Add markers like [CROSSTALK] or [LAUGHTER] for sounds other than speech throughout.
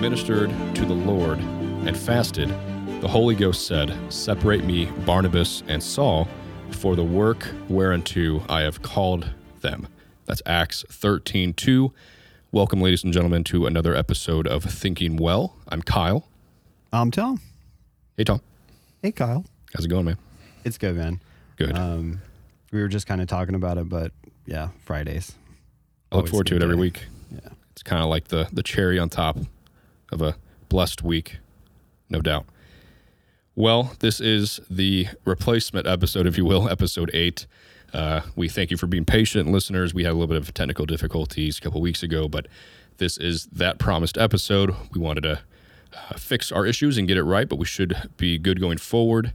ministered to the Lord and fasted, the Holy Ghost said, Separate me, Barnabas and Saul, for the work whereunto I have called them. That's Acts 13 2. Welcome, ladies and gentlemen, to another episode of Thinking Well. I'm Kyle. I'm Tom. Hey, Tom. Hey, Kyle. How's it going, man? It's good, man. Good. Um, we were just kind of talking about it, but yeah, Fridays. I look forward to it every day. week. Yeah. It's kind of like the, the cherry on top of a blessed week, no doubt. Well, this is the replacement episode, if you will, [LAUGHS] episode eight. Uh, we thank you for being patient, listeners. We had a little bit of technical difficulties a couple weeks ago, but this is that promised episode. We wanted to uh, fix our issues and get it right, but we should be good going forward.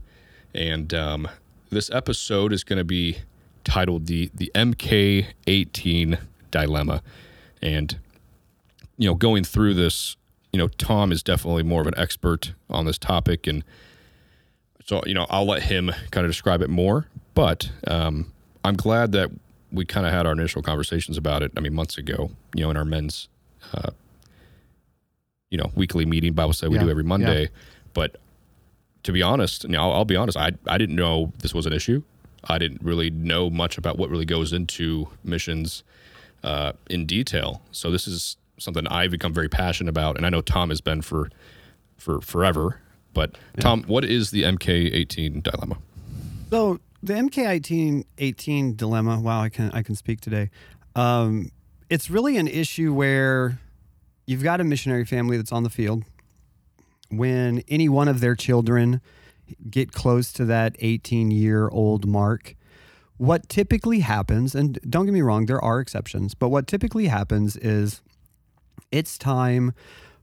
And um, this episode is going to be titled the the MK18 dilemma, and you know, going through this, you know, Tom is definitely more of an expert on this topic, and so you know, I'll let him kind of describe it more. But um, I'm glad that we kind of had our initial conversations about it. I mean, months ago, you know, in our men's, uh, you know, weekly meeting Bible study we Yeah, do every yeah. Monday. But to be honest, you know, I'll, I'll be honest, I I didn't know this was an issue. I didn't really know much about what really goes into missions uh, in detail. So this is something I've become very passionate about, and I know Tom has been for for forever. But Tom, what is the MK18 dilemma? So the MK18 18 dilemma. Wow, I can I can speak today. Um, it's really an issue where you've got a missionary family that's on the field. When any one of their children get close to that 18 year old mark, what typically happens, and don't get me wrong, there are exceptions, but what typically happens is it's time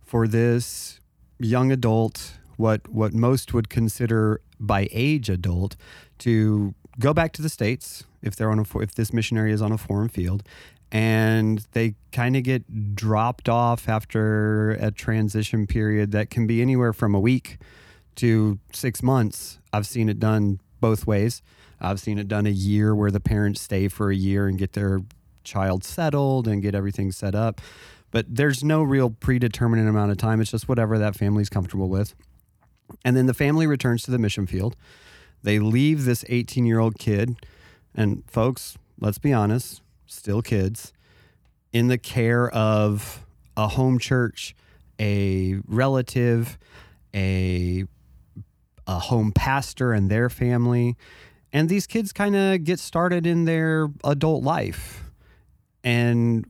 for this young adult, what what most would consider by age adult, to go back to the states if they're on a if this missionary is on a foreign field, and they kind of get dropped off after a transition period that can be anywhere from a week to six months. I've seen it done both ways. I've seen it done a year where the parents stay for a year and get their child settled and get everything set up. But there's no real predetermined amount of time. It's just whatever that family's comfortable with. And then the family returns to the mission field. They leave this 18 year old kid, and folks, let's be honest, still kids, in the care of a home church, a relative, a a home pastor and their family. And these kids kind of get started in their adult life. And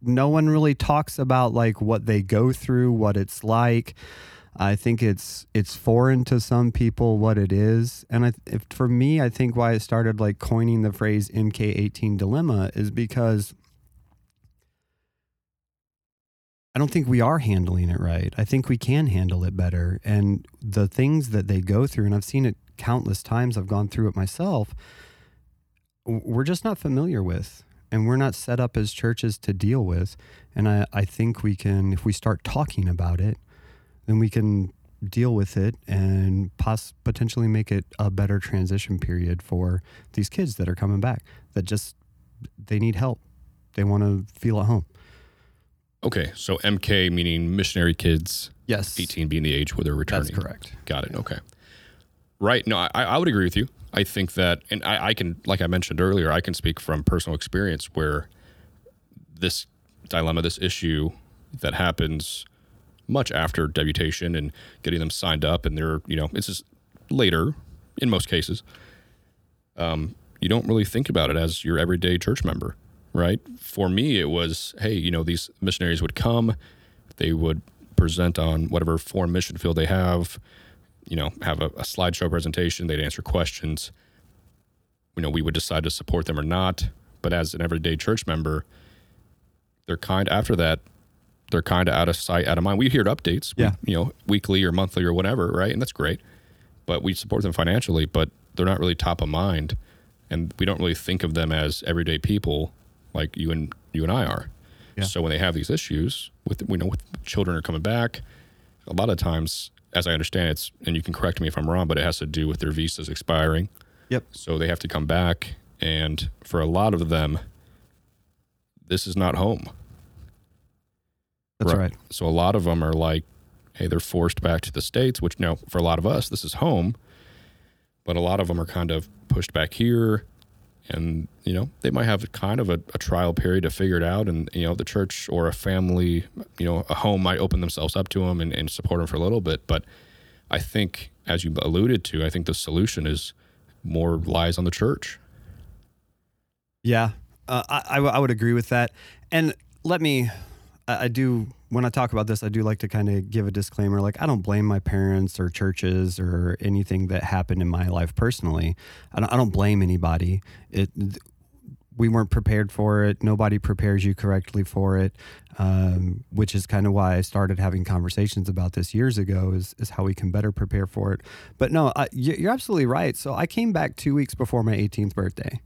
no one really talks about like what they go through, what it's like. I think it's it's foreign to some people what it is, and I, if, for me, I think why I started like coining the phrase MK18 dilemma is because I don't think we are handling it right. I think we can handle it better, and the things that they go through, and I've seen it countless times. I've gone through it myself. We're just not familiar with, and we're not set up as churches to deal with. And I, I think we can, if we start talking about it, then we can deal with it and poss- potentially make it a better transition period for these kids that are coming back that just they need help they want to feel at home Okay, so MK meaning missionary kids, yes 18 being the age where they're returning. that's correct Got it. Okay. Right. No, I, I would agree with you. I think that, and I, I can, like I mentioned earlier, I can speak from personal experience where this dilemma, this issue that happens much after deputation and getting them signed up, and they're, you know, it's just later in most cases. Um, you don't really think about it as your everyday church member, right? For me, it was, hey, you know, these missionaries would come, they would present on whatever foreign mission field they have, you know, have a, a slideshow presentation, they'd answer questions. You know, we would decide to support them or not. But as an everyday church member, they're kind after that, they're kind of out of sight, out of mind. We hear updates, we- you know, weekly or monthly or whatever, right? And that's great. But we support them financially, but they're not really top of mind. And we don't really think of them as everyday people like you and you and I are. Yeah. So when they have these issues with we know with children are coming back, a lot of times, as I understand it's and you can correct me if I'm wrong, but it has to do with their visas expiring. Yep. So they have to come back and for a lot of them this is not home. That's right. So a lot of them are like, hey, they're forced back to the states, which now for a lot of us this is home, but a lot of them are kind of pushed back here, and you know they might have kind of a, a trial period to figure it out, and you know the church or a family, you know, a home might open themselves up to them and, and support them for a little bit, but I think as you alluded to, I think the solution is more lies on the church. Yeah, uh, I, I w- I would agree with that. And let me, I, I do, when I talk about this, I do like to kind of give a disclaimer. Like, I don't blame my parents or churches or anything that happened in my life personally. I don't, I don't blame anybody. It, we weren't prepared for it. Nobody prepares you correctly for it, um, which is kind of why I started having conversations about this years ago. Is is how we can better prepare for it. But no, I, you- you're absolutely right. So I came back two weeks before my 18th birthday.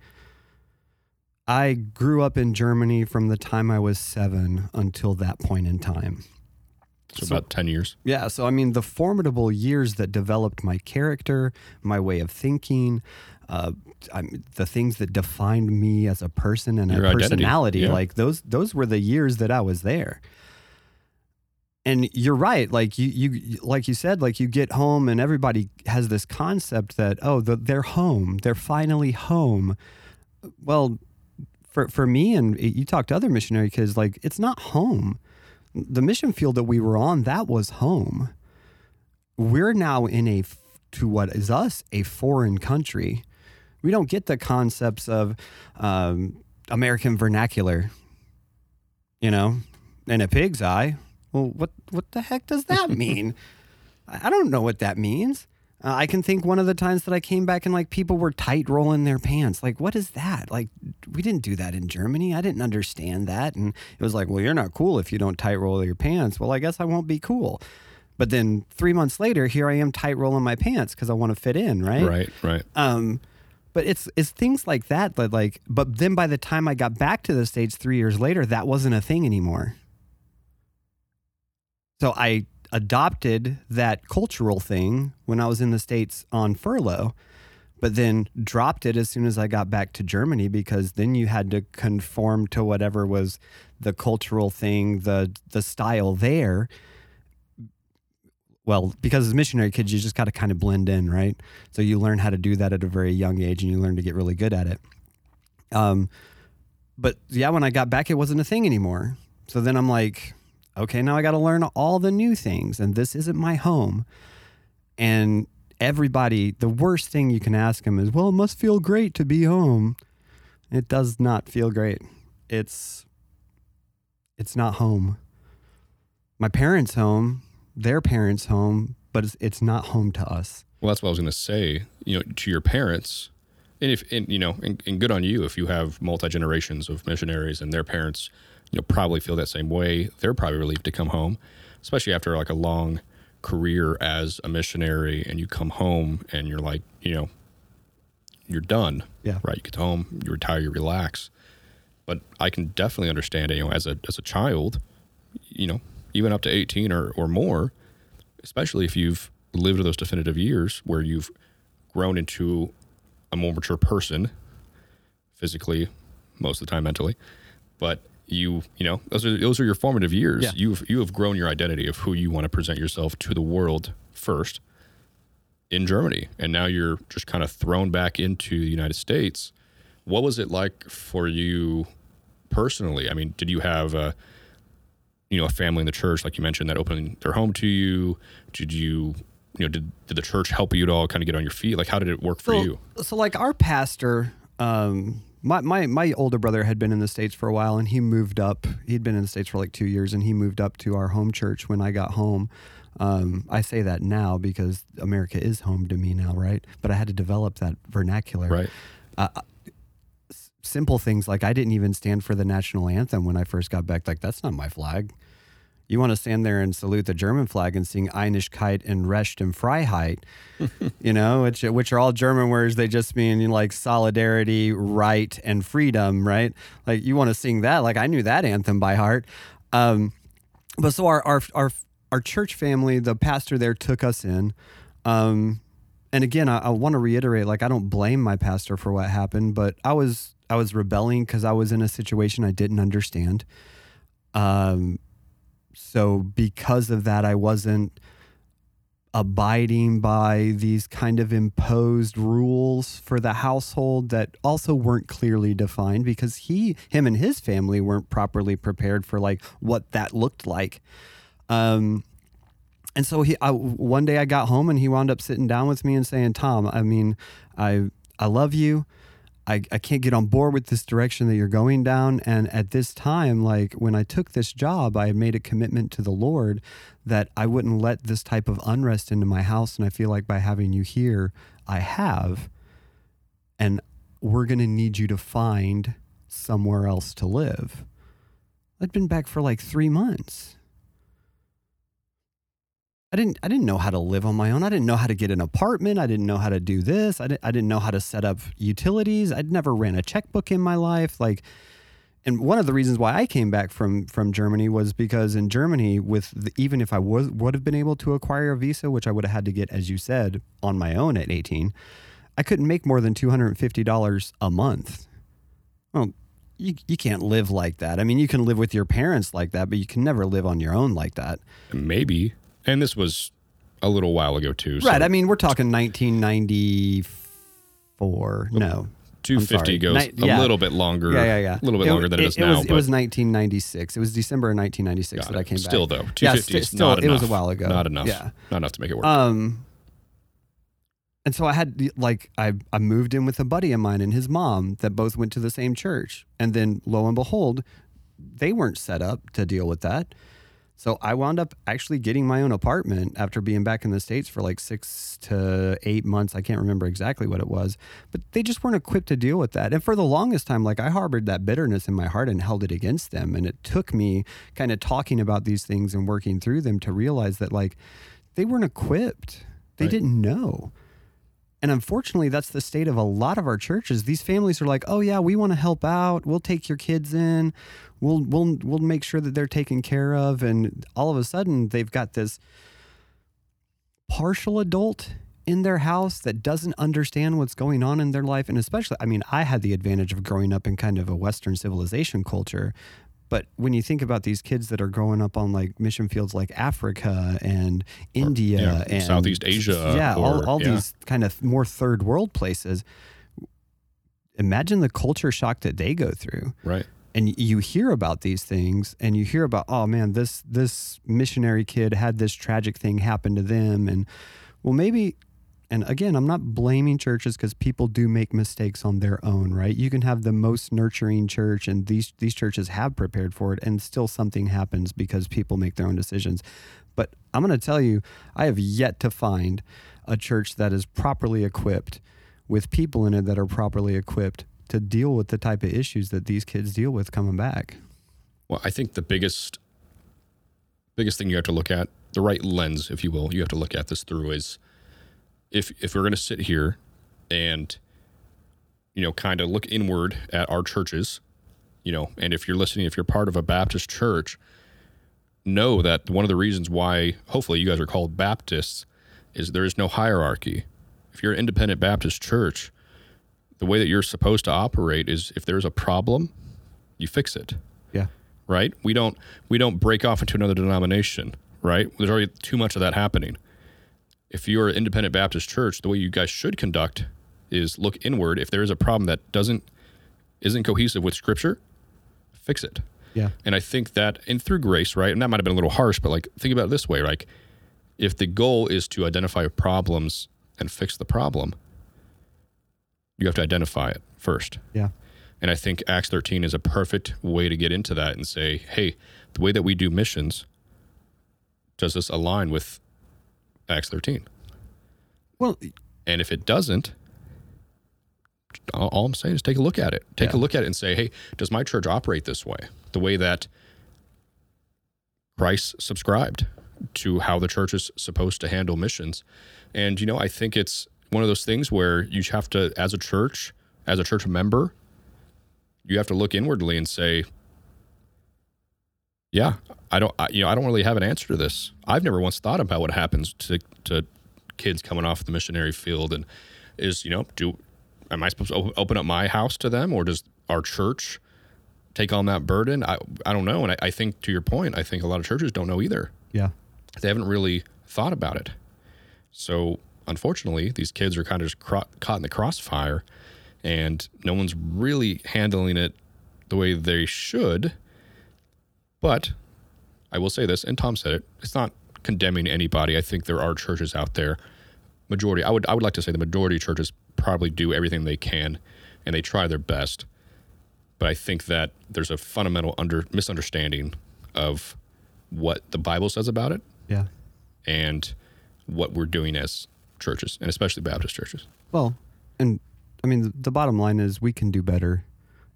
I grew up in Germany from the time I was seven until that point in time. So, So- about ten years. Yeah, so I mean, the formidable years that developed my character, my way of thinking, uh, I'm, the things that defined me as a person and Your a personality, yeah. like those, those were the years that I was there. And you're right, like you, you, like you said, like you get home and everybody has this concept that oh, the, they're home, they're finally home. Well, for for me and you talk to other missionary kids, like it's not home. The mission field that we were on that was home. We're now in a to what is us a foreign country. We don't get the concepts of um, american vernacular you know? In a pig's eye. Well what what the heck does that [LAUGHS] mean? I I don't know what that means uh, i can think one of the times that i came back and like people were tight rolling their pants like what is that like we didn't do that in germany i didn't understand that and it was like well you're not cool if you don't tight roll your pants well i guess i won't be cool but then three months later here i am tight rolling my pants because i want to fit in right Right, right. um, but it's it's things like that that like. But then by the time I got back to the states three years later, that wasn't a thing anymore. So I adopted that cultural thing when I was in the states on furlough, but then dropped it as soon as I got back to Germany because then you had to conform to whatever was the cultural thing, the the style there. Well, because as missionary kids, you just got to kind of blend in, right? So you learn how to do that at a very young age, and you learn to get really good at it. Um, but yeah, when I got back, it wasn't a thing anymore. So then I'm like, okay, now I got to learn all the new things, and this isn't my home. And everybody, the worst thing you can ask them is, well, it must feel great to be home. It does not feel great. It's it's not home. My parents' home, their parents' home, but it's, it's not home to us. Well, that's what I was going to say. You know, to your parents, and if and, you know, and, and good on you if you have multi generations of missionaries and their parents, you know, probably feel that same way. They're probably relieved to come home, especially after like a long career as a missionary, and you come home and you're like, you know, you're done. Yeah. Right. You get home, you retire, you relax. But I can definitely understand, you know, as a as a child, you know, even up to 18 or, or more, especially if you've lived those definitive years where you've grown into a more mature person physically most of the time mentally but you you know those are those are your formative years. Yeah. you've you have grown your identity of who you want to present yourself to the world first in Germany. And now you're just kind of thrown back into the United States. What was it like for you personally? I mean did you have a you know a family in the church like you mentioned that opened their home to you? Did you you know did, did the church help you at all kind of get on your feet? Like how did it work for so, you? So like our pastor, um, my, my my older brother had been in the states for a while, and he moved up. He'd been in the states for like two years, and he moved up to our home church when I got home. Um, I say that now because America is home to me now, right? But I had to develop that vernacular. right Simple things like I didn't even stand for the national anthem when I first got back. Like that's not my flag. You want to stand there and salute the German flag and sing Einigkeit and Recht and Freiheit, [LAUGHS] you know, which which are all German words. They just mean like solidarity, right, and freedom, right? Like you want to sing that. Like I knew that anthem by heart. Um, but so our our our our church family, the pastor there took us in. Um, and again, I, I want to reiterate, like I don't blame my pastor for what happened, but I was I was rebelling because I was in a situation I didn't understand. Um, so because of that, I wasn't abiding by these kind of imposed rules for the household that also weren't clearly defined because he him and his family weren't properly prepared for like what that looked like. Um and so he I, one day I got home and he wound up sitting down with me and saying Tom I mean I I love you I, I can't get on board with this direction that you're going down. And at this time, like when I took this job, I had made a commitment to the Lord that I wouldn't let this type of unrest into my house. And I feel like by having you here, I have. And we're going to need you to find somewhere else to live. I'd been back for like three months. I didn't I didn't know how to live on my own. I didn't know how to get an apartment. I didn't know how to do this. I didn't, I didn't know how to set up utilities. I'd never ran a checkbook in my life. Like and one of the reasons why I came back from from Germany was because in Germany with the, even if I was would have been able to acquire a visa, which I would have had to get as you said on my own at 18, I couldn't make more than $250 a month. Well, you, you can't live like that. I mean, you can live with your parents like that, but you can never live on your own like that. Maybe and this was a little while ago too. So right. I mean, we're talking 1994. No. 250 goes Ni- yeah. a little bit longer. Yeah, yeah, yeah. A little bit it, longer than it, it is it now. Was, it was 1996. It was December of 1996 that I came still, back. Still though, 250 yeah, st- still, not It enough. was a while ago. Not enough. Yeah. Not enough to make it work. Um, and so I had like I I moved in with a buddy of mine and his mom that both went to the same church, and then lo and behold, they weren't set up to deal with that. So I wound up actually getting my own apartment after being back in the States for like six to eight months. I can't remember exactly what it was, but they just weren't equipped to deal with that. And for the longest time, like I harbored that bitterness in my heart and held it against them. And it took me kind of talking about these things and working through them to realize that like they weren't equipped, they right. didn't know. And unfortunately, that's the state of a lot of our churches. These families are like, "Oh yeah, we want to help out. We'll take your kids in. We'll we'll we'll make sure that they're taken care of." And all of a sudden, they've got this partial adult in their house that doesn't understand what's going on in their life and especially I mean, I had the advantage of growing up in kind of a western civilization culture, but when you think about these kids that are growing up on like mission fields like Africa and India or, yeah, and Southeast Asia, yeah, or, all, all yeah. these kind of more third world places, imagine the culture shock that they go through. Right. And you hear about these things and you hear about, oh man, this this missionary kid had this tragic thing happen to them. And well, maybe and again, I'm not blaming churches because people do make mistakes on their own, right? You can have the most nurturing church, and these these churches have prepared for it, and still something happens because people make their own decisions. But I'm going to tell you, I have yet to find a church that is properly equipped with people in it that are properly equipped to deal with the type of issues that these kids deal with coming back. Well, I think the biggest biggest thing you have to look at, the right lens, if you will, you have to look at this through is if if we're going to sit here and you know kind of look inward at our churches you know and if you're listening if you're part of a baptist church know that one of the reasons why hopefully you guys are called baptists is there is no hierarchy. If you're an independent baptist church the way that you're supposed to operate is if there's a problem you fix it. Yeah. Right? We don't we don't break off into another denomination right? There's already too much of that happening if you're an independent Baptist church, the way you guys should conduct is look inward. If there is a problem that doesn't isn't cohesive with Scripture, fix it. Yeah. And I think that, and through grace, right? And that might have been a little harsh, but like think about it this way: like if the goal is to identify problems and fix the problem, you have to identify it first. Yeah. And I think Acts 13 is a perfect way to get into that and say, hey, the way that we do missions, does this align with Acts 13. Well, and if it doesn't, all I'm saying is take a look at it. Take yeah. a look at it and say, hey, does my church operate this way? The way that Christ subscribed to how the church is supposed to handle missions. And, you know, I think it's one of those things where you have to, as a church, as a church member, you have to look inwardly and say, yeah, I don't, I, you know, I don't really have an answer to this. I've never once thought about what happens to to kids coming off the missionary field, and is you know, do am I supposed to open up my house to them, or does our church take on that burden? I I don't know, and I, I think to your point, I think a lot of churches don't know either. Yeah. They haven't really thought about it. So unfortunately, these kids are kind of just cro- caught in the crossfire, and no one's really handling it the way they should. But I will say this, and Tom said it. It's not condemning anybody. I think there are churches out there. Majority, I would, I would like to say the majority of churches probably do everything they can, and they try their best. But I think that there's a fundamental under misunderstanding of what the Bible says about it Yeah. and what we're doing as churches, and especially Baptist churches. Well, and I mean, the bottom line is we can do better.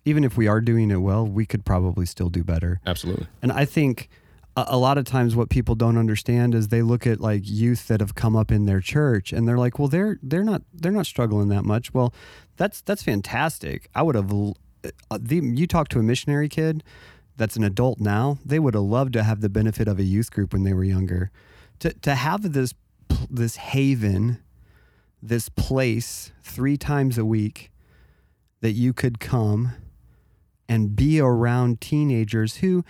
Even if we are doing it well, we could probably still do better. Absolutely. And I think a, a lot of times what people don't understand is they look at like youth that have come up in their church and they're like, well, they're they're not they're not struggling that much. Well, that's that's fantastic. I would have uh, the, you talk to a missionary kid that's an adult now, they would have loved to have the benefit of a youth group when they were younger. To to have this this haven, this place three times a week that you could come and be around teenagers who,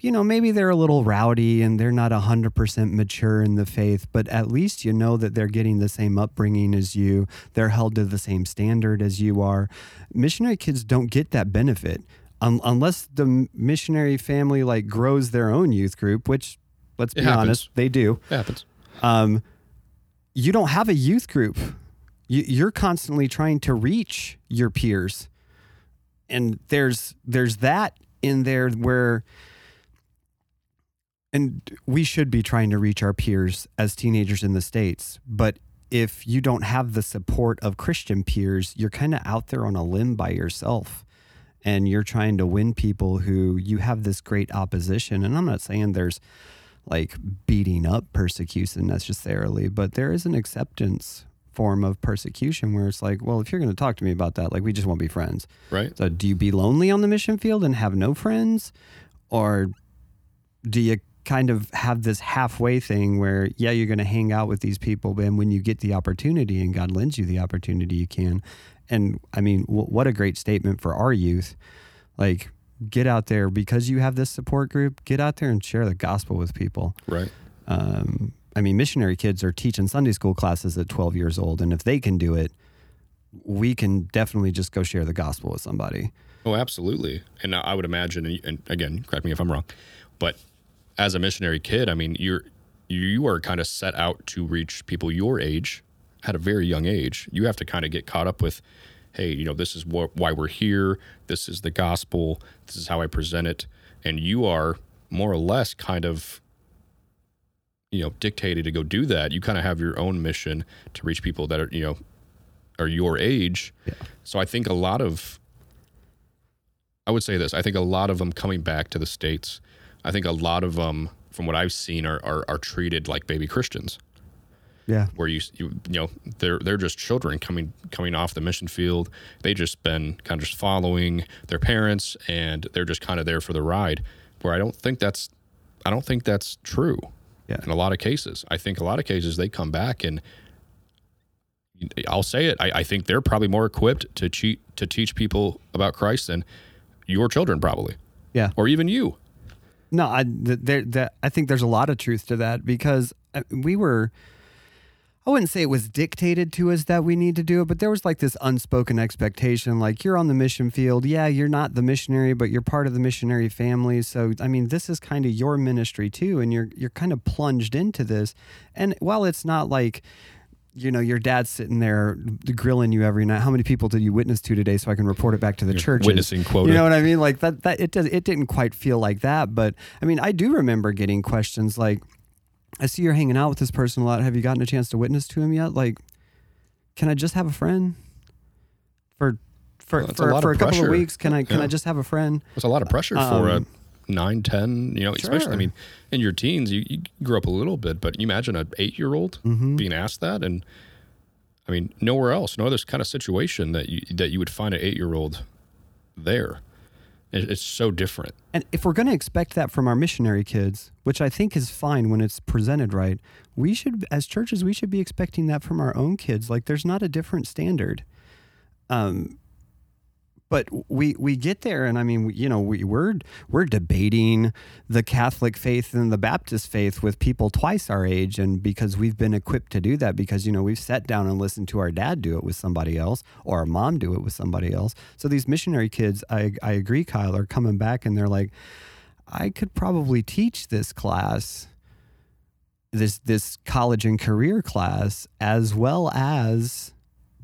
you know, maybe they're a little rowdy and they're not 100% mature in the faith, but at least you know that they're getting the same upbringing as you. They're held to the same standard as you are. Missionary kids don't get that benefit un- unless the missionary family like grows their own youth group, which let's be honest, they do It happens. um, you don't have a youth group. You, you're constantly trying to reach your peers, and there's there's that in there where, and we should be trying to reach our peers as teenagers in the states. But if you don't have the support of Christian peers, you're kind of out there on a limb by yourself. And you're trying to win people who you have this great opposition. And I'm not saying there's like beating up persecution necessarily, but there is an acceptance form of persecution where it's like, well, if you're going to talk to me about that, like we just won't be friends. Right. So do you be lonely on the mission field and have no friends? Or do you kind of have this halfway thing where, yeah, you're going to hang out with these people, but when you get the opportunity and God lends you the opportunity, you can. And I mean, w- what a great statement for our youth. Like, get out there because you have this support group, get out there and share the gospel with people. Right. Um, I mean, missionary kids are teaching Sunday school classes at 12 years old. And if they can do it, we can definitely just go share the gospel with somebody. Oh, absolutely. And I would imagine, and- again, correct me if I'm wrong, but as a missionary kid, I mean, you're you are kind of set out to reach people your age at a very young age. You have to kind of get caught up with, hey, you know, this is what why we're here. This is the gospel. This is how I present it, and you are more or less kind of you know dictated to go do that you kind of have your own mission to reach people that are you know are your age Yeah. so i think a lot of i would say this i think a lot of them coming back to the states i think a lot of them from what i've seen are are, are treated like baby christians Yeah. where you, you you know they're they're just children coming coming off the mission field. They just been kind of just following their parents, and they're just kind of there for the ride. Where I don't think that's I don't think that's true. Yeah. In a lot of cases, I think a lot of cases they come back and I'll say it. I, I think they're probably more equipped to cheat to teach people about Christ than your children probably, Yeah. or even you. No, I th- there that I think there's a lot of truth to that because uh, we were I wouldn't say it was dictated to us that we need to do it, but there was like this unspoken expectation like you're on the mission field. Yeah, you're not the missionary, but you're part of the missionary family. So I mean, this is kind of your ministry too and you're you're kind of plunged into this. And while it's not like you know, your dad's sitting there grilling you every night. How many people did you witness to today so I can report it back to the church? Witnessing quota. You know what I mean? Like that that it does it didn't quite feel like that, but I mean, I do remember getting questions like I see you're hanging out with this person a lot. Have you gotten a chance to witness to him yet? Like can I just have a friend? For for Well, that's a for, for a couple of weeks, can I can Yeah. I just have a friend? There's a lot of pressure for a Um, nine, ten. You know, especially I mean, in your teens, you, you grew up a little bit, but you imagine an eight-year-old Mhm. being asked that, and I mean, nowhere else, no other kind of situation that you that you would find an eight-year-old there. It, it's so different. And if we're going to expect that from our missionary kids, which I think is fine when it's presented right, we should, as churches, we should be expecting that from our own kids. Like, there's not a different standard. Um, but we we get there and i mean you know we, we're we're debating the catholic faith and the baptist faith with people twice our age and because we've been equipped to do that because you know we've sat down and listened to our dad do it with somebody else or our mom do it with somebody else. So these missionary kids i i agree kyle are coming back and they're like i could probably teach this class this this college and career class as well as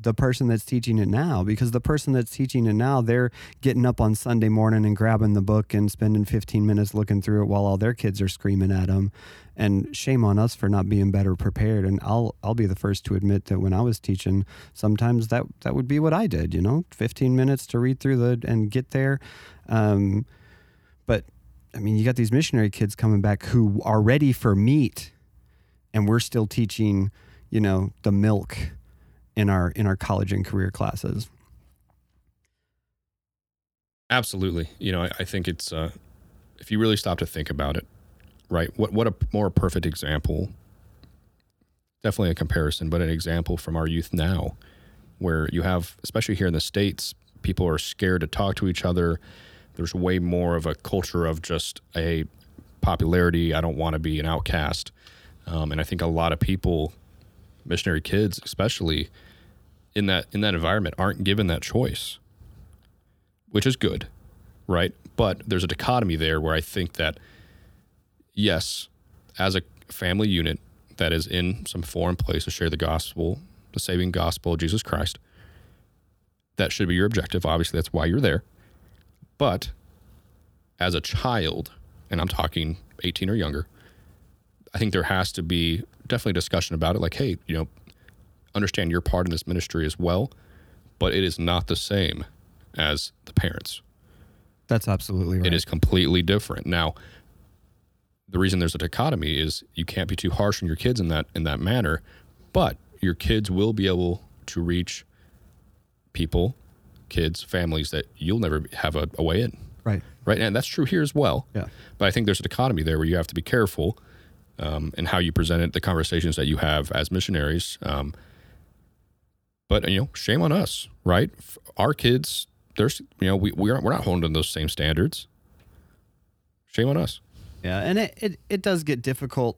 the person that's teaching it now because the person that's teaching it now they're getting up on sunday morning and grabbing the book and spending 15 minutes looking through it while all their kids are screaming at them and shame on us for not being better prepared. And i'll i'll be the first to admit that when i was teaching sometimes that that would be what i did you know 15 minutes to read through the and get there. Um, but i mean you got these missionary kids coming back who are ready for meat and we're still teaching you know the milk in our in our college and career classes. Absolutely. You know, I, I think it's uh, if you really stop to think about it, right? What what a more perfect example. Definitely a comparison, but an example from our youth now, where you have, especially here in the states, people are scared to talk to each other. There's way more of a culture of just a popularity. I don't want to be an outcast, um, and I think a lot of people, missionary kids especially, in that in that environment aren't given that choice, which is good, right? But there's a dichotomy there where I think that yes, as a family unit that is in some foreign place to share the gospel, the saving gospel of Jesus Christ, that should be your objective. Obviously, that's why you're there. But as a child, and I'm talking 18 or younger, I think there has to be definitely discussion about it. Like, hey, you know, understand your part in this ministry as well, but it is not the same as the parents. That's absolutely right. It is completely different. Now, the reason there's a dichotomy is you can't be too harsh on your kids in that in that manner, but your kids will be able to reach people, kids, families that you'll never have a, a way in. Right. Right. And that's true here as well. Yeah. But I think there's a dichotomy there where you have to be careful um, in how you present it, the conversations that you have as missionaries. Um, but you know, shame on us, right? Our kids, there's you know, we we aren't we're not holding those same standards. Shame on us. Yeah, and it, it, it does get difficult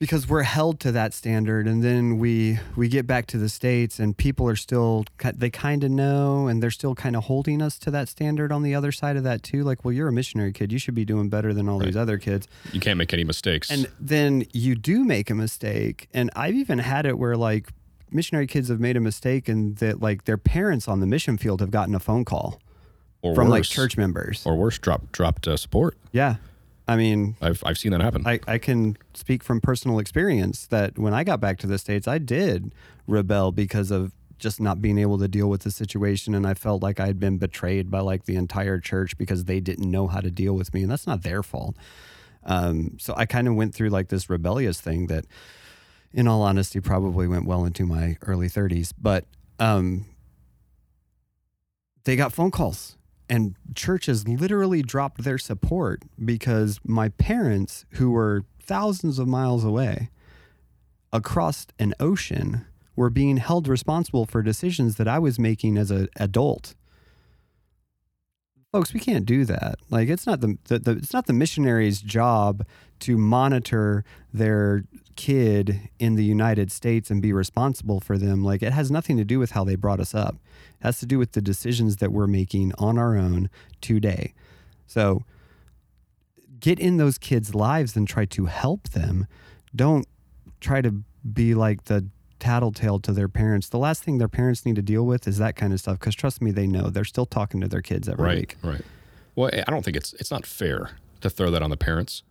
because we're held to that standard and then we we get back to the states and people are still they kind of know and they're still kind of holding us to that standard on the other side of that too like well you're a missionary kid. You should be doing better than all right. these other kids. You can't make any mistakes. And then you do make a mistake and i've even had it where like missionary kids have made a mistake and that like their parents on the mission field have gotten a phone call or from worse, like church members. Or worse drop dropped uh, support. Yeah i mean i've i've seen that happen. I, I can speak from personal experience that when i got back to the states i did rebel because of just not being able to deal with the situation. And i felt like i had been betrayed by like the entire church because they didn't know how to deal with me. And that's not their fault. Um, so i kind of went through like this rebellious thing that in all honesty, probably went well into my early 30s. But um, they got phone calls, and churches literally dropped their support because my parents, who were thousands of miles away across an ocean, were being held responsible for decisions that I was making as an adult. Folks, we can't do that. Like it's not the, the, the it's not the missionary's job to monitor their kid in the United States and be responsible for them, like it has nothing to do with how they brought us up. It has to do with the decisions that we're making on our own today. So get in those kids' lives and try to help them. Don't try to be like the tattletale to their parents. The last thing their parents need to deal with is that kind of stuff. Because trust me, they know they're still talking to their kids every right, week. Right. Well, I don't think it's it's not fair to throw that on the parents.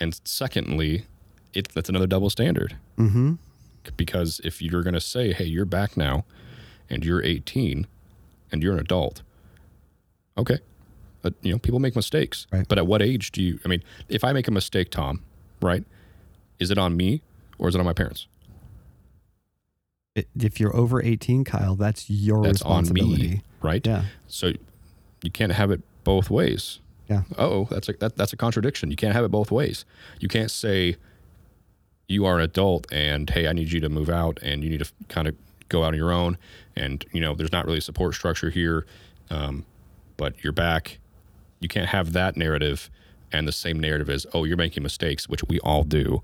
And secondly, it that's another double standard. Mm-hmm. Because if you're going to say, "Hey, you're back now, and you're 18, and you're an adult," okay, but, you know, people make mistakes. Right. But at what age do you? I mean, if I make a mistake, Tom, right? Is it on me or is it on my parents? If you're over 18, Kyle, that's your that's responsibility. on me, right? Yeah. So you can't have it both ways. Yeah. Oh, that's a that, that's a contradiction. You can't have it both ways. You can't say you are an adult and hey, I need you to move out and you need to kind of go out on your own and you know there's not really a support structure here um, but you're back. You can't have that narrative and the same narrative as, oh, you're making mistakes, which we all do.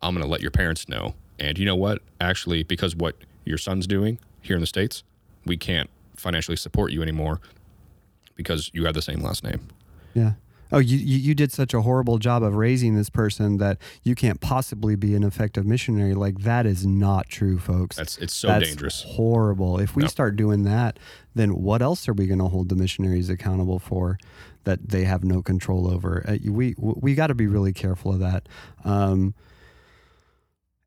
I'm going to let your parents know. And you know what? Actually, because what your son's doing here in the States, we can't financially support you anymore because you have the same last name. Yeah. Oh, you, you you did such a horrible job of raising this person that you can't possibly be an effective missionary. Like that is not true, folks. That's it's so That's dangerous. Horrible. If we Yep. start doing that, then what else are we going to hold the missionaries accountable for that they have no control over? Uh, we we got to be really careful of that. Um,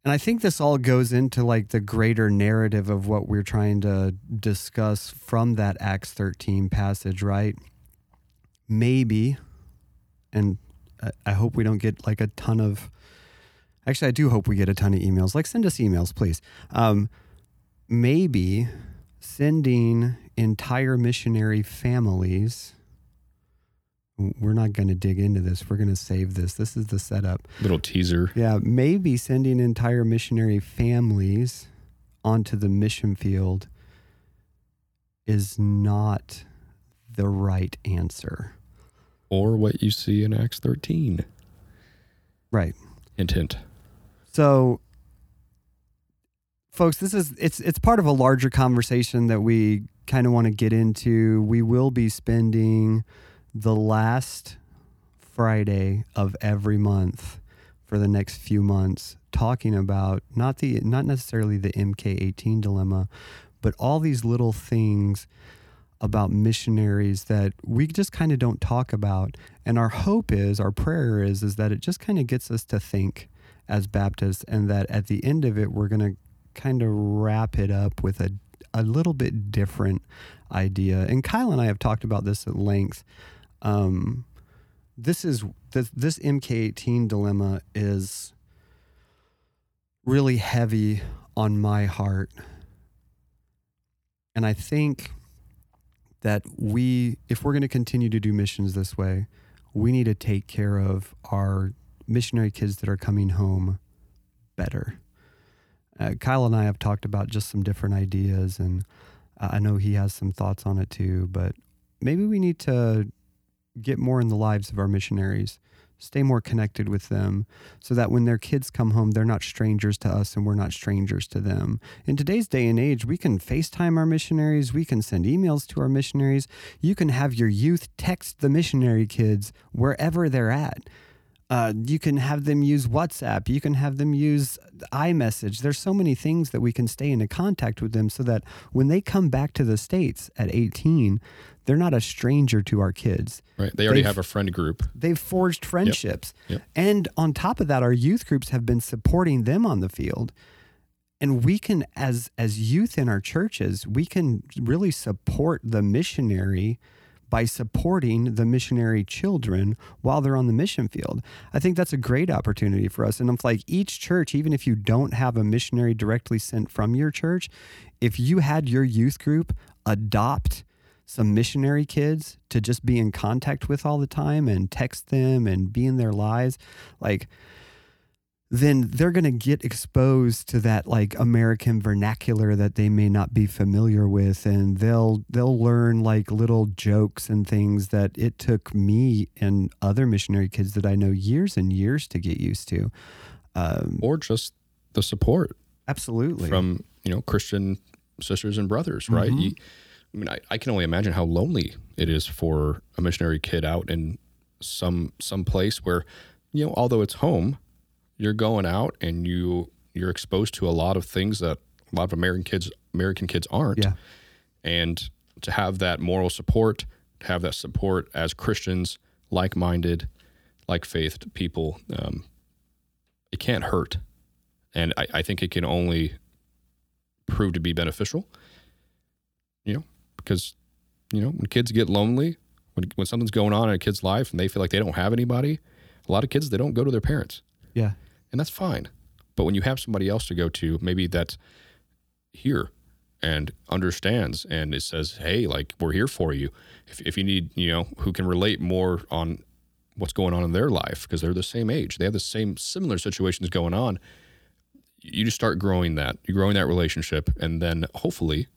and I think this all goes into like the greater narrative of what we're trying to discuss from that Acts 13 passage, right? Maybe, and I- hope we don't get like a ton of. Actually, I do hope we get a ton of emails. Like, send us emails, please. Um, maybe sending entire missionary families. We're not going to dig into this. We're going to save this. This is the setup. Little teaser. Yeah, maybe sending entire missionary families onto the mission field is not the right answer. Or what you see in Acts 13. Right. Hint. So folks, this is it's it's part of a larger conversation that we kind of want to get into. We will be spending the last Friday of every month for the next few months talking about not the not necessarily the MK18 dilemma, but all these little things about missionaries that we just kind of don't talk about and our hope is our prayer is is that it just kind of gets us to think as Baptists, and that at the end of it, we're going to kind of wrap it up with a, a little bit different idea. And Kyle and I have talked about this at length. Um, this is this, this MK18 dilemma is really heavy on my heart. And I think that we, if we're going to continue to do missions this way, we need to take care of our missionary kids that are coming home better. Uh, Kyle and I have talked about just some different ideas, and I know he has some thoughts on it too. But maybe we need to get more in the lives of our missionaries, stay more connected with them, so that when their kids come home, they're not strangers to us and we're not strangers to them. In today's day and age, we can FaceTime our missionaries, we can send emails to our missionaries, you can have your youth text the missionary kids wherever they're at. Uh, you can have them use WhatsApp. You can have them use iMessage. There's so many things that we can stay in contact with them so that when they come back to the States at 18, they're not a stranger to our kids. Right. They already They've- have a friend group. They've forged friendships. Yep. And on top of that, our youth groups have been supporting them on the field. And we can, as as youth in our churches, we can really support the missionary by supporting the missionary children while they're on the mission field. I think that's a great opportunity for us. And if like each church, even if you don't have a missionary directly sent from your church, if you had your youth group adopt some missionary kids to just be in contact with all the time and text them and be in their lives, like then they're going to get exposed to that like American vernacular that they may not be familiar with and they'll they'll learn like little jokes and things that it took me and other missionary kids that I know years and years to get used to. Um, Or just the support absolutely. from, you know, Christian sisters and brothers, right? Mhm. You, I mean, I, I can only imagine how lonely it is for a missionary kid out in some some place where, you know, although it's home, you're going out and you you're exposed to a lot of things that a lot of American kids American kids aren't. Yeah. And to have that moral support, to have that support as Christians, like minded, like faithed people, um, it can't hurt. And I, I think it can only prove to be beneficial. Because, you know, when kids get lonely, when, when something's going on in a kid's life and they feel like they don't have anybody, a lot of kids, they don't go to their parents yeah. and that's fine. But when you have somebody else to go to, maybe that's here and understands and it says, "Hey, like we're here for you." If if you need, you know, who can relate more on what's going on in their life because they're the same age, they have the same similar situations going on. You just start growing that, you're growing that relationship, and then hopefully,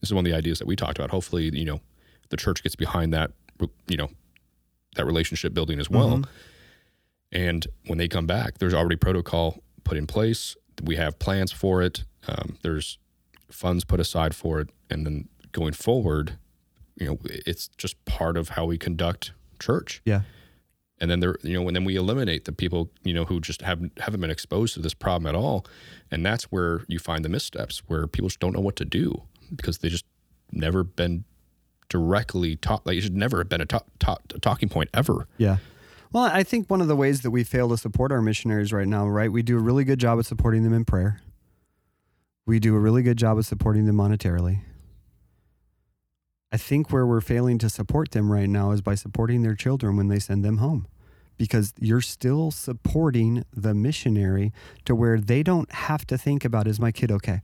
this is one of the ideas that we talked about. Hopefully, you know, the church gets behind that, you know, that relationship building as well. Mhm. And when they come back, there's already protocol put in place. We have plans for it. Um, there's funds put aside for it, and then going forward, you know, it's just part of how we conduct church. Yeah. And then there, you know, and then we eliminate the people, you know, who just haven't haven't been exposed to this problem at all, and that's where you find the missteps, where people just don't know what to do because they just never been directly taught. Like it should never have been a, ta- ta- a talking point ever. Yeah. Well, I think one of the ways that we fail to support our missionaries right now, right? We do a really good job of supporting them in prayer. We do a really good job of supporting them monetarily. I think where we're failing to support them right now is by supporting their children when they send them home. Because you're still supporting the missionary to where they don't have to think about is my kid okay?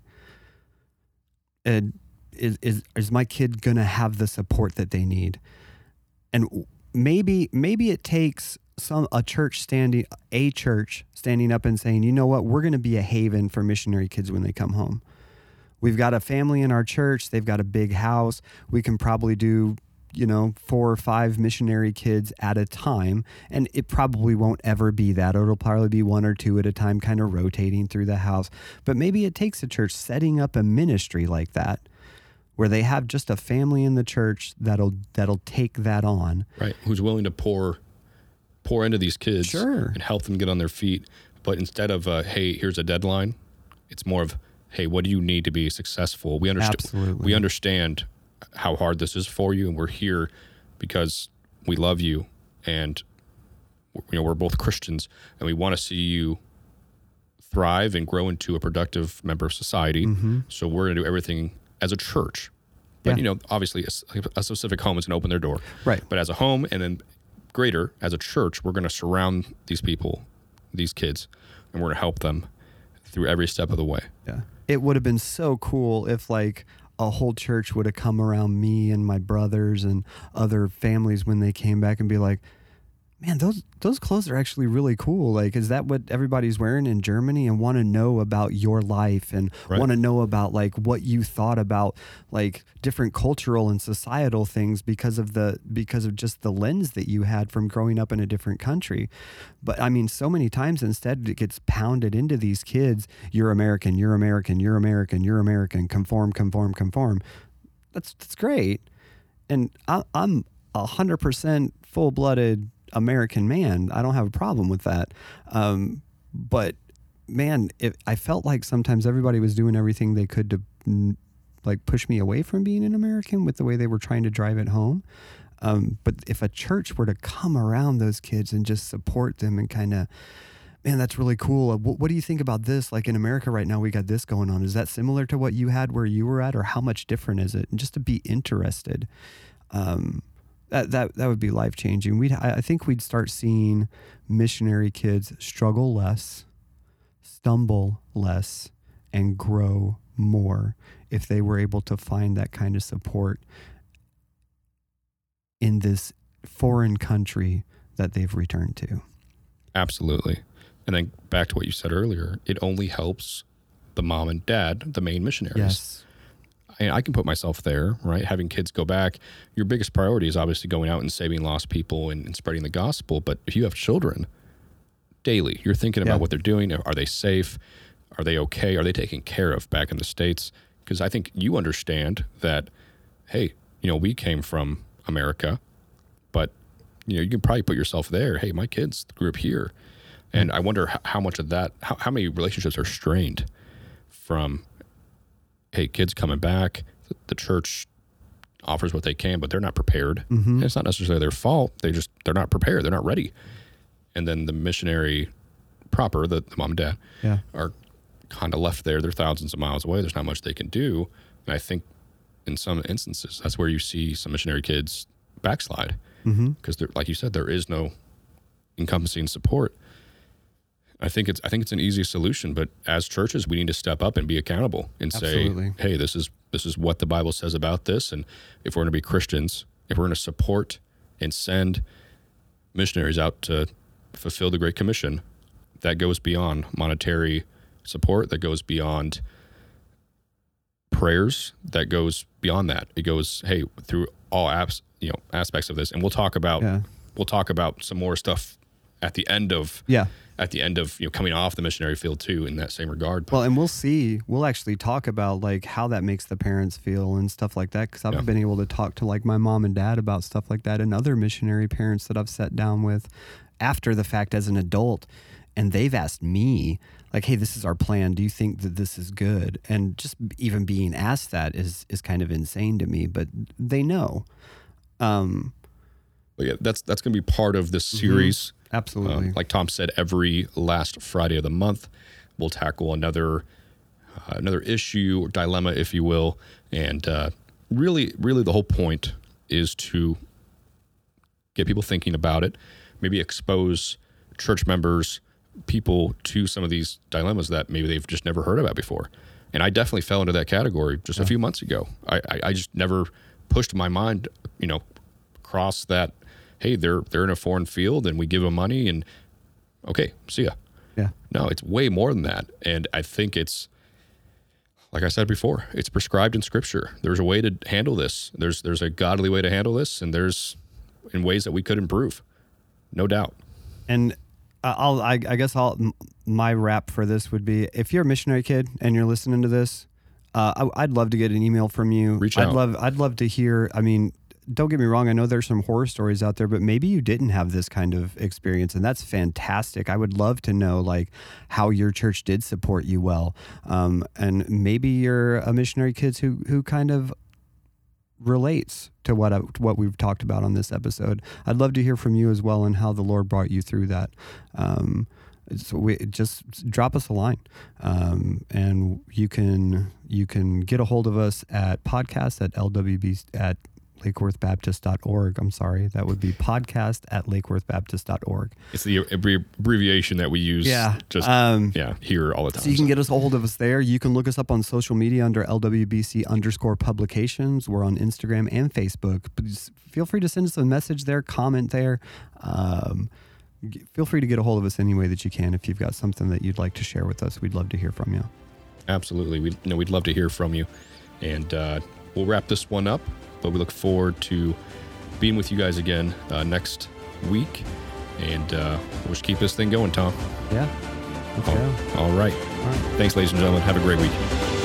Is, is, is my kid going to have the support that they need? And maybe maybe it takes some a church standing a church standing up and saying, "You know what? We're going to be a haven for missionary kids when they come home." We've got a family in our church. They've got a big house. We can probably do, you know, four or five missionary kids at a time. And it probably won't ever be that. It'll probably be one or two at a time, kind of rotating through the house. But maybe it takes a church setting up a ministry like that where they have just a family in the church that'll that'll take that on. right who's willing to pour pour into these kids Sure. and help them get on their feet but instead of uh, hey here's a deadline it's more of hey what do you need to be successful we understand we understand how hard this is for you and we're here because we love you and you know we're both christians and we want to see you thrive and grow into a productive member of society mm-hmm. so we're going to do everything as a church but Yeah. you know obviously a, a specific home is going to open their door Right. but as a home and then greater as a church we're going to surround these people these kids and we're going to help them through every step of the way Yeah. It would have been so cool if like a whole church would have come around me and my brothers and other families when they came back and be like, "Man, those those clothes are actually really cool. Like is that what everybody's wearing in Germany and want to know about your life and Right. want to know about like what you thought about like different cultural and societal things because of the because of just the lens that you had from growing up in a different country." But I mean, so many times instead it gets pounded into these kids, you're American, you're American, you're American, you're American, conform, conform, conform. That's that's great. And I, I'm a hundred percent full blooded American man. I don't have a problem with that. Um, but man, it, I felt like sometimes everybody was doing everything they could to like push me away from being an American with the way they were trying to drive it home. Um, but if a church were to come around those kids and just support them and kind of, man, that's really cool. What, what do you think about this? Like in America right now, we got this going on. Is that similar to what you had where you were at, or how much different is it? And just to be interested, um, that that that would be life changing. We I I think we'd start seeing missionary kids struggle less, stumble less, and grow more if they were able to find that kind of support in this foreign country that they've returned to. Absolutely. And then back to what you said earlier, it only helps the mom and dad, the main missionaries. Yes. I, I can put myself there, right? Having kids go back, your biggest priority is obviously going out and saving lost people and, and spreading the gospel. But if you have children daily, you're thinking about Yeah. what they're doing. Are they safe? Are they okay? Are they taken care of back in the States? Because I think you understand that, hey, you know, we came from America, but, you know, you can probably put yourself there. Hey, my kids grew up here. And I wonder how, how much of that, how, how many relationships are strained from hey, kids coming back. The church offers what they can, but they're not prepared. And it's not necessarily their fault. They just they're not prepared. They're not ready. And then the missionary proper, the, the mom and dad, Yeah. are kind of left there. They're thousands of miles away. There's not much they can do. And I think in some instances, that's where you see some missionary kids backslide Mm-hmm. because, like you said, there is no encompassing support. I think it's I think it's an easy solution, but as churches, we need to step up and be accountable and Absolutely. say, "Hey, this is this is what the Bible says about this." And if we're going to be Christians, if we're going to support and send missionaries out to fulfill the Great Commission, that goes beyond monetary support. That goes beyond prayers. That goes beyond that. It goes, "Hey, through all apps, you know, aspects of this, and we'll talk about Yeah. we'll talk about some more stuff at the end of Yeah. At the end of you know coming off the missionary field too in that same regard. Well, and we'll see. We'll actually talk about like how that makes the parents feel and stuff like that. Because I've Yeah. been able to talk to like my mom and dad about stuff like that, and other missionary parents that I've sat down with after the fact as an adult, and they've asked me like, "Hey, this is our plan. Do you think that this is good?" And just even being asked that is is kind of insane to me. But they know. Um, But yeah, that's that's going to be part of this Mm-hmm. series. Absolutely. Um, like Tom said, every last Friday of the month, we'll tackle another uh, another issue or dilemma, if you will, and uh, really, really, the whole point is to get people thinking about it, maybe expose church members, people to some of these dilemmas that maybe they've just never heard about before. And I definitely fell into that category just a few months ago. I, I, I just never pushed my mind, you know, across that. Hey, they're they're in a foreign field, and we give them money, and okay, see ya. yeah. No, it's way more than that. And I think it's like I said before, it's prescribed in scripture. There's a way to handle this. There's there's a godly way to handle this and there's in ways that we could improve. No doubt. And I- I'll, I, I guess I'll, my wrap for this would be if you're a missionary kid and you're listening to this, uh, I, I'd love to get an email from you. Reach I'd out. love, I'd love to hear. I mean, don't get me wrong. I know there's some horror stories out there, but maybe you didn't have this kind of experience, and that's fantastic. I would love to know like how your church did support you well, um, and maybe you're a missionary kids who who kind of relates to what I, to what we've talked about on this episode. I'd love to hear from you as well and how the Lord brought you through that. Um, so we just drop us a line, um, and you can you can get a hold of us at podcast at lwb at lakeworthbaptist.org. I'm sorry, that would be podcast at lakeworthbaptist.org. It's the abbreviation that we use Yeah. just Um, yeah, here all the time. So you can get us a hold of us there. You can look us up on social media under LWBC underscore publications. We're on Instagram and Facebook. Just feel free to send us a message there, comment there. Um, feel free to get a hold of us any way that you can. If you've got something that you'd like to share with us, we'd love to hear from you. Absolutely. We you know we'd love to hear from you. And uh, we'll wrap this one up, but we look forward to being with you guys again uh, next week. And uh, we'll just keep this thing going, Tom. Yeah. All- all right. All right. Thanks, ladies and gentlemen. Have a great week.